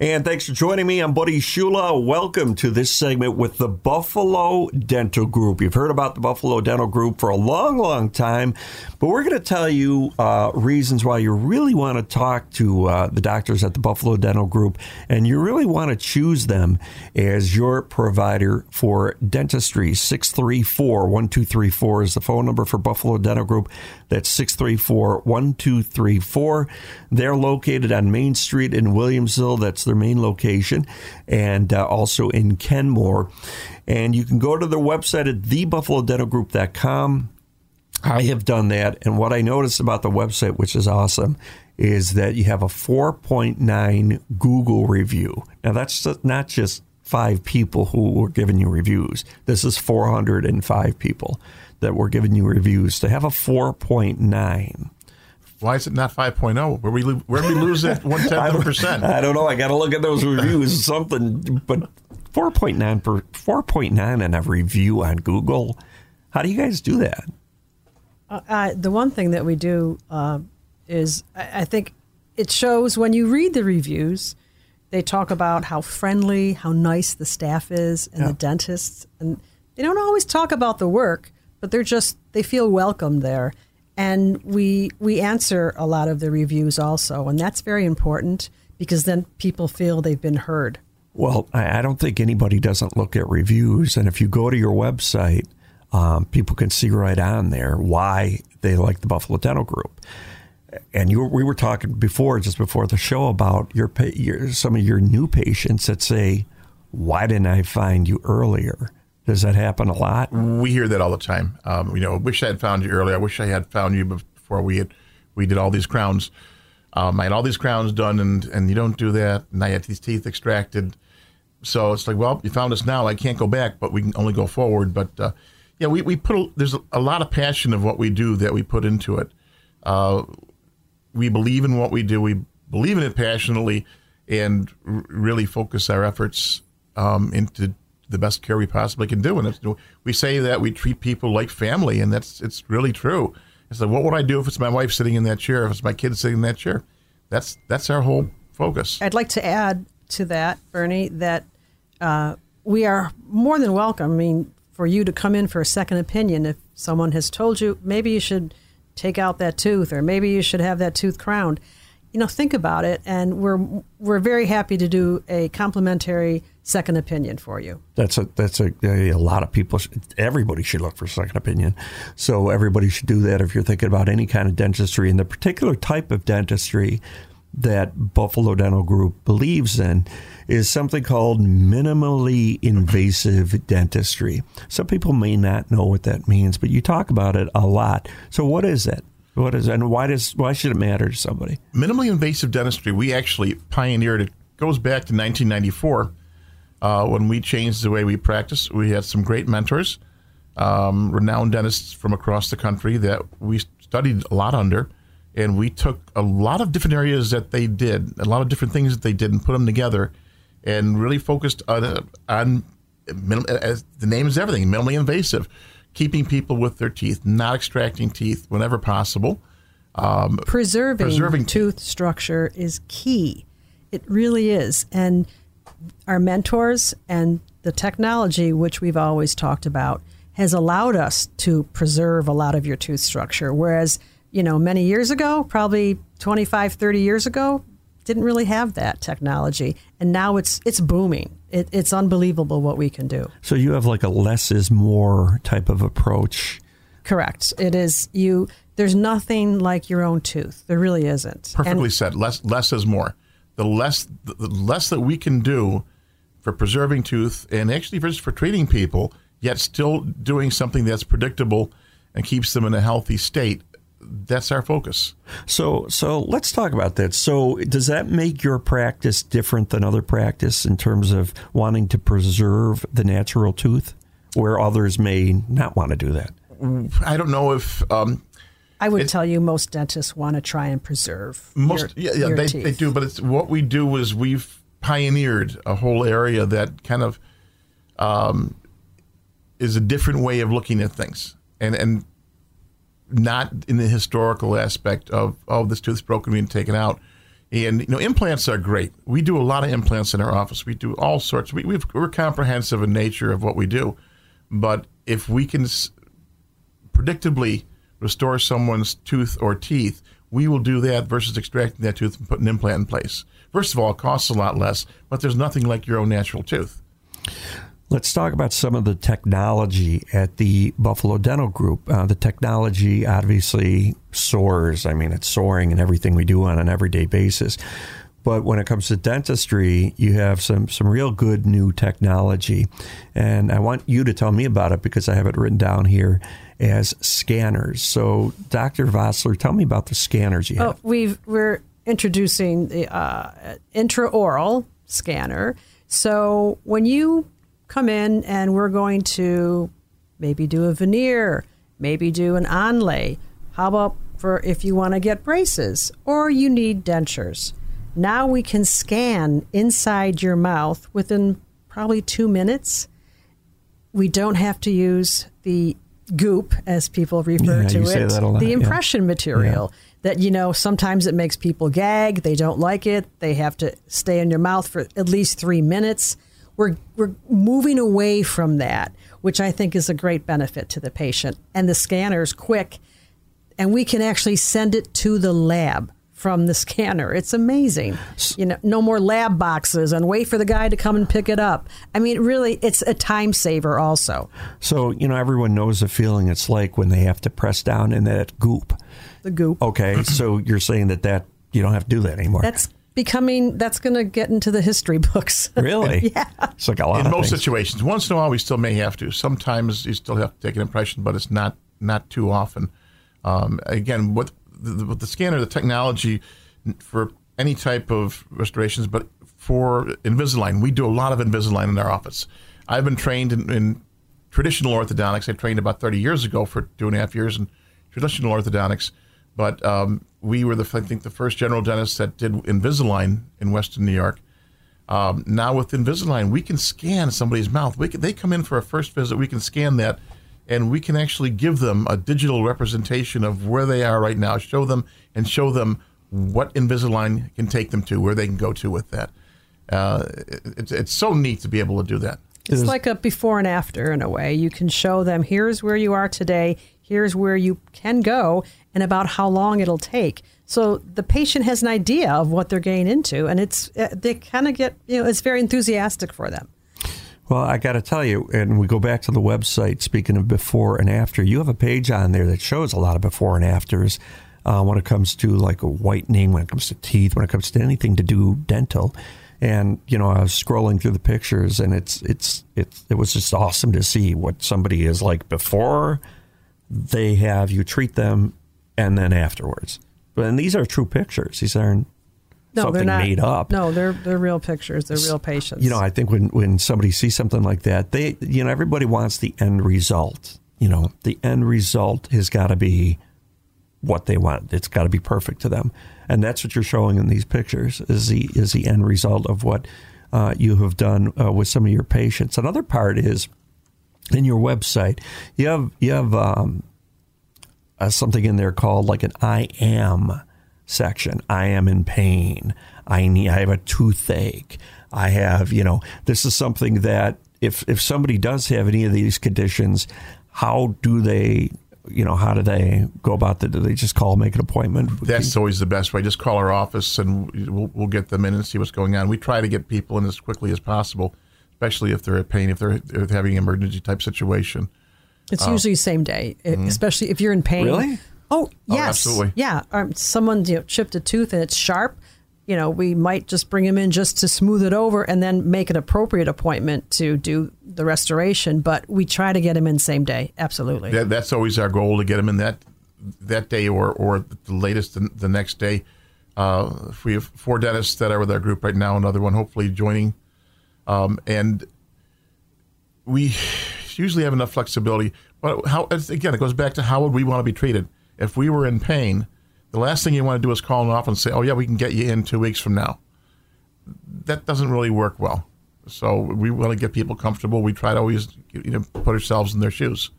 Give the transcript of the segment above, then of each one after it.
And thanks for joining me. I'm Buddy Shula. Welcome to this segment with the Buffalo Dental Group. You've heard about the Buffalo Dental Group for a long, long time, but we're going to tell you uh, reasons why you really want to talk to uh, the doctors at the Buffalo Dental Group, and you really want to choose them as your provider for dentistry. 634 1234 is the phone number for Buffalo Dental Group. That's 634 1234. They're located on Main Street in Williamsville. That's their main location, and uh, also in Kenmore. And you can go to their website at thebuffalodentalgroup.com. I have done that, and what I noticed about the website, which is awesome, is that you have a 4.9 Google review. Now, that's not just five people who were giving you reviews. This is 405 people that were giving you reviews. To have a 4.9 why is it not 5.0? Where we where we lose that one tenth of a percent? I don't know. I got to look at those reviews. Something, but 4.9 per 4.9 in a review on Google. How do you guys do that? Uh, uh, the one thing that we do uh, is I, I think it shows when you read the reviews. They talk about how friendly, how nice the staff is, and yeah. the dentists, and they don't always talk about the work, but they're just they feel welcome there and we we answer a lot of the reviews also, and that's very important because then people feel they've been heard. Well, I don't think anybody doesn't look at reviews, and if you go to your website, um, people can see right on there why they like the Buffalo Dental Group. And you, we were talking before, just before the show, about your, your some of your new patients that say, "Why didn't I find you earlier?" Does that happen a lot? We hear that all the time. Um, you know, I wish I had found you earlier. I wish I had found you before we had we did all these crowns. Um, I had all these crowns done, and and you don't do that. And I had these teeth extracted. So it's like, well, you found us now. I can't go back, but we can only go forward. But uh, yeah, we, we put a, there's a, lot of passion of what we do that we put into it. Uh, we believe in what we do. We believe in it passionately, and r- really focus our efforts um, into the best care we possibly can do. And we say that we treat people like family, and that's it's really true. It's like, what would I do if it's my wife sitting in that chair? If it's my kid sitting in that chair? That's that's our whole focus. I'd like to add to that, Bernie, that uh, we are more than welcome. I mean, for you to come in for a second opinion if someone has told you maybe you should take out that tooth or maybe you should have that tooth crowned. You know, think about it, and we're we're very happy to do a complimentary second opinion for you. That's a that's a, a lot of people. Everybody should look for second opinion. So everybody should do that if you're thinking about any kind of dentistry and the particular type of dentistry that Buffalo Dental Group believes in is something called minimally invasive dentistry. Some people may not know what that means, but you talk about it a lot. So what is it? What is and why does why should it matter to somebody? Minimally invasive dentistry, we actually pioneered it goes back to 1994 uh, when we changed the way we practice. We had some great mentors, um, renowned dentists from across the country that we studied a lot under. And we took a lot of different areas that they did, a lot of different things that they did, and put them together and really focused on, on the name is everything, minimally invasive, keeping people with their teeth, not extracting teeth whenever possible. Um, preserving, preserving tooth structure is key. It really is. And our mentors and the technology, which we've always talked about, has allowed us to preserve a lot of your tooth structure. Whereas, you know, many years ago, probably 25, 30 years ago, didn't really have that technology. And now it's it's booming. It, it's unbelievable what we can do. So you have like a less is more type of approach. Correct. It is you. There's nothing like your own tooth. There really isn't. Perfectly and, said. Less less is more the less the less that we can do for preserving tooth and actually for, for treating people, yet still doing something that's predictable and keeps them in a healthy state, that's our focus. So, so let's talk about that. So, does that make your practice different than other practice in terms of wanting to preserve the natural tooth, where others may not want to do that? I don't know if. Um, I would it, tell you most dentists want to try and preserve most. Your, yeah, yeah, they, they do. But it's what we do is we've pioneered a whole area that kind of um, is a different way of looking at things, and and not in the historical aspect of oh this tooth's broken being taken out. And you know implants are great. We do a lot of implants in our office. We do all sorts. We, we are comprehensive in nature of what we do, but if we can s- predictably restore someone's tooth or teeth, we will do that versus extracting that tooth and putting an implant in place. First of all, it costs a lot less, but there's nothing like your own natural tooth. Let's talk about some of the technology at the Buffalo Dental Group. Uh, the technology obviously soars. I mean, it's soaring in everything we do on an everyday basis. But when it comes to dentistry, you have some, some real good new technology. And I want you to tell me about it because I have it written down here as scanners. So, Dr. Vossler, tell me about the scanners you have. Oh, we've, we're introducing the uh, intraoral scanner. So, when you come in and we're going to maybe do a veneer, maybe do an onlay. How about for if you want to get braces or you need dentures? Now we can scan inside your mouth within probably two minutes. We don't have to use the goop, as people refer yeah, to it, the impression yeah. material. Yeah. That you know, sometimes it makes people gag. They don't like it. They have to stay in your mouth for at least three minutes we're, we're moving away from that, which I think is a great benefit to the patient. And the scanner is quick, and we can actually send it to the lab from the scanner. It's amazing. You know, no more lab boxes and wait for the guy to come and pick it up. I mean, really, it's a time saver also. So, you know, everyone knows the feeling it's like when they have to press down in that goop. The goop. Okay, so you're saying that that you don't have to do that anymore. That's becoming that's going to get into the history books. Really? yeah. It's like a lot. In most things. situations, once in a while, we still may have to. Sometimes you still have to take an impression, but it's not not too often. Um, again, what the, with the scanner, the technology for any type of restorations, but for Invisalign, we do a lot of Invisalign in our office. I've been trained in, in traditional orthodontics. I trained about 30 years ago for two and a half years in traditional orthodontics. But um, we were the I think the first general dentist that did Invisalign in Western New York. Um, now with Invisalign, we can scan somebody's mouth. We can, they come in for a first visit. We can scan that, and we can actually give them a digital representation of where they are right now. Show them and show them what Invisalign can take them to, where they can go to with that. Uh, it's it's so neat to be able to do that. It's like a before and after in a way. You can show them here's where you are today, here's where you can go, and about how long it'll take. So the patient has an idea of what they're getting into, and it's uh, they kind of get you know it's very enthusiastic for them. Well, I got to tell you, and we go back to the website. Speaking of before and after, you have a page on there that shows a lot of before and afters uh, when it comes to like whitening, when it comes to teeth, when it comes to anything to do dental. And you know, I was scrolling through the pictures, and it's it's it's it was just awesome to see what somebody is like before they have you treat them, and then afterwards. But and these are true pictures. These aren't no, something they're not, made up. No, they're they're real pictures. They're real patients. You know, I think when when somebody sees something like that, they you know everybody wants the end result. You know, the end result has got to be what they want. It's got to be perfect to them and that's what you're showing in these pictures is the is the end result of what uh, you have done uh, with some of your patients. Another part is in your website. You have you have um, uh, something in there called like an I am section. I am in pain. I need. I have a toothache. I have. You know, this is something that if if somebody does have any of these conditions, how do they you know, how do they go about that? Do they just call, make an appointment? That's always the best way. Just call our office and we'll, we'll get them in and see what's going on. We try to get people in as quickly as possible, especially if they're in pain, if they're, if they're having an emergency type situation. It's uh, usually same day, mm-hmm. especially if you're in pain. Really? Oh, oh yes. Oh, absolutely. Yeah. Um, someone you know, chipped a tooth and it's sharp you know, we might just bring him in just to smooth it over and then make an appropriate appointment to do the restoration. But we try to get him in same day. Absolutely. That, that's always our goal to get him in that that day or or the latest the, the next day. Uh, we have four dentists that are with our group right now, another one hopefully joining, um, and we usually have enough flexibility. But how again, it goes back to how would we want to be treated if we were in pain? The last thing you want to do is call them off and say, "Oh yeah, we can get you in two weeks from now." That doesn't really work well. So we want to get people comfortable. We try to always you know put ourselves in their shoes.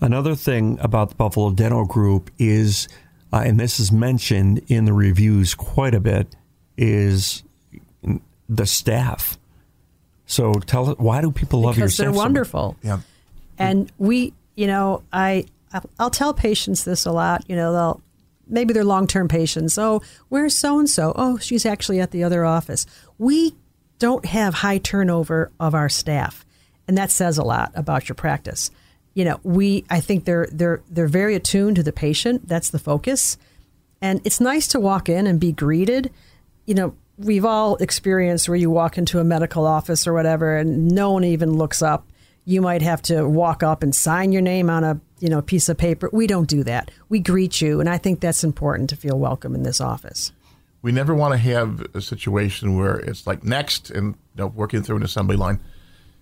Another thing about the Buffalo Dental Group is, uh, and this is mentioned in the reviews quite a bit, is the staff. So tell us, why do people love your because they're wonderful. So yeah, and we, you know, I I'll tell patients this a lot. You know, they'll maybe they're long term patients. Oh, where's so and so? Oh, she's actually at the other office. We don't have high turnover of our staff, and that says a lot about your practice. You know, we I think they're they're they're very attuned to the patient. That's the focus, and it's nice to walk in and be greeted. You know, we've all experienced where you walk into a medical office or whatever, and no one even looks up. You might have to walk up and sign your name on a you know piece of paper. We don't do that. We greet you, and I think that's important to feel welcome in this office we never want to have a situation where it's like next and you know, working through an assembly line.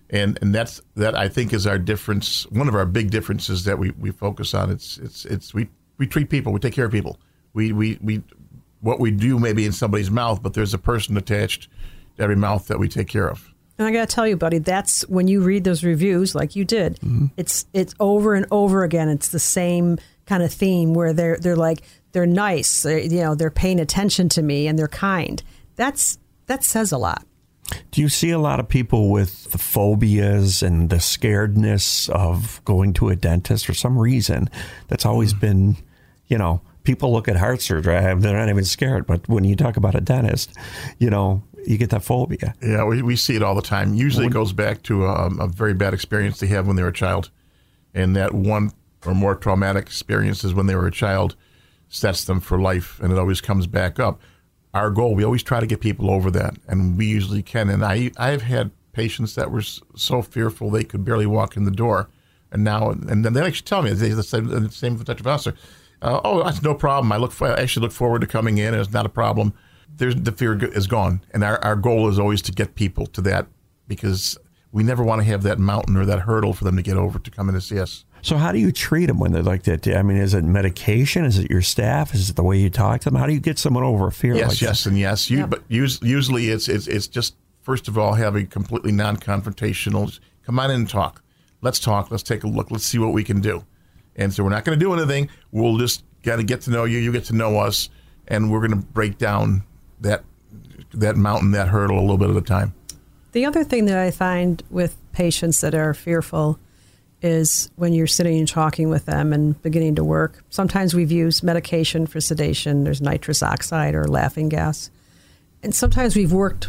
And and that's that I think is our difference. One of our big differences that we, we focus on. It's it's it's we, we treat people. We take care of people. We we we what we do maybe in somebody's mouth, but there's a person attached to every mouth that we take care of. And I got to tell you, buddy, that's when you read those reviews, like you did. Mm-hmm. It's it's over and over again. It's the same kind of theme where they're they're like they're nice, they're, you know, they're paying attention to me and they're kind. That's that says a lot. Do you see a lot of people with the phobias and the scaredness of going to a dentist for some reason? That's always mm. been, you know, people look at heart surgery, they're not even scared. But when you talk about a dentist, you know, you get that phobia. Yeah, we, we see it all the time. Usually it goes back to a, a very bad experience they had when they were a child. And that one or more traumatic experiences when they were a child sets them for life, and it always comes back up. Our goal, we always try to get people over that, and we usually can. And I, I've had patients that were so fearful they could barely walk in the door, and now, and then they actually tell me they say the same with Dr. Vossler. Uh, oh, that's no problem. I look, I actually look forward to coming in. It's not a problem. There's the fear is gone, and our, our goal is always to get people to that because we never want to have that mountain or that hurdle for them to get over to come in and see us. So how do you treat them when they're like that? I mean, is it medication? Is it your staff? Is it the way you talk to them? How do you get someone over a fear? Yes, like yes, that? and yes. You, But usually it's, it's it's just first of all having completely non-confrontational. Come on in and talk. Let's talk. Let's take a look. Let's see what we can do. And so we're not going to do anything. We'll just got to get to know you. You get to know us, and we're going to break down that that mountain, that hurdle, a little bit at a time. The other thing that I find with patients that are fearful is when you're sitting and talking with them and beginning to work. Sometimes we've used medication for sedation. There's nitrous oxide or laughing gas. And sometimes we've worked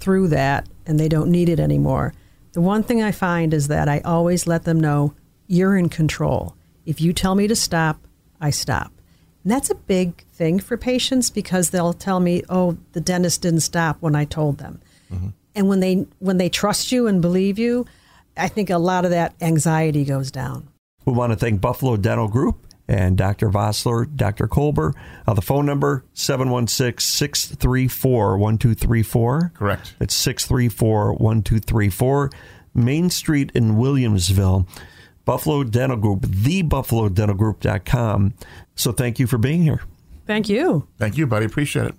through that and they don't need it anymore. The one thing I find is that I always let them know you're in control. If you tell me to stop, I stop. And that's a big thing for patients because they'll tell me, "Oh, the dentist didn't stop when I told them." Mm-hmm. And when they when they trust you and believe you, I think a lot of that anxiety goes down. We want to thank Buffalo Dental Group and Dr. Vossler, Dr. Kolber. Uh, the phone number 716-634-1234. Correct. It's 634-1234. Main Street in Williamsville. Buffalo Dental Group, thebuffalodentalgroup.com. So thank you for being here. Thank you. Thank you, buddy. Appreciate it.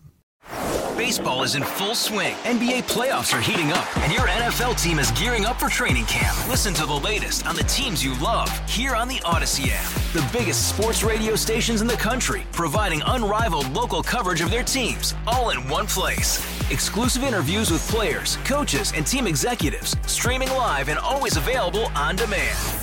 Baseball is in full swing. NBA playoffs are heating up, and your NFL team is gearing up for training camp. Listen to the latest on the teams you love here on the Audacy app. The biggest sports radio stations in the country, providing unrivaled local coverage of their teams, all in one place. Exclusive interviews with players, coaches, and team executives, streaming live and always available on demand.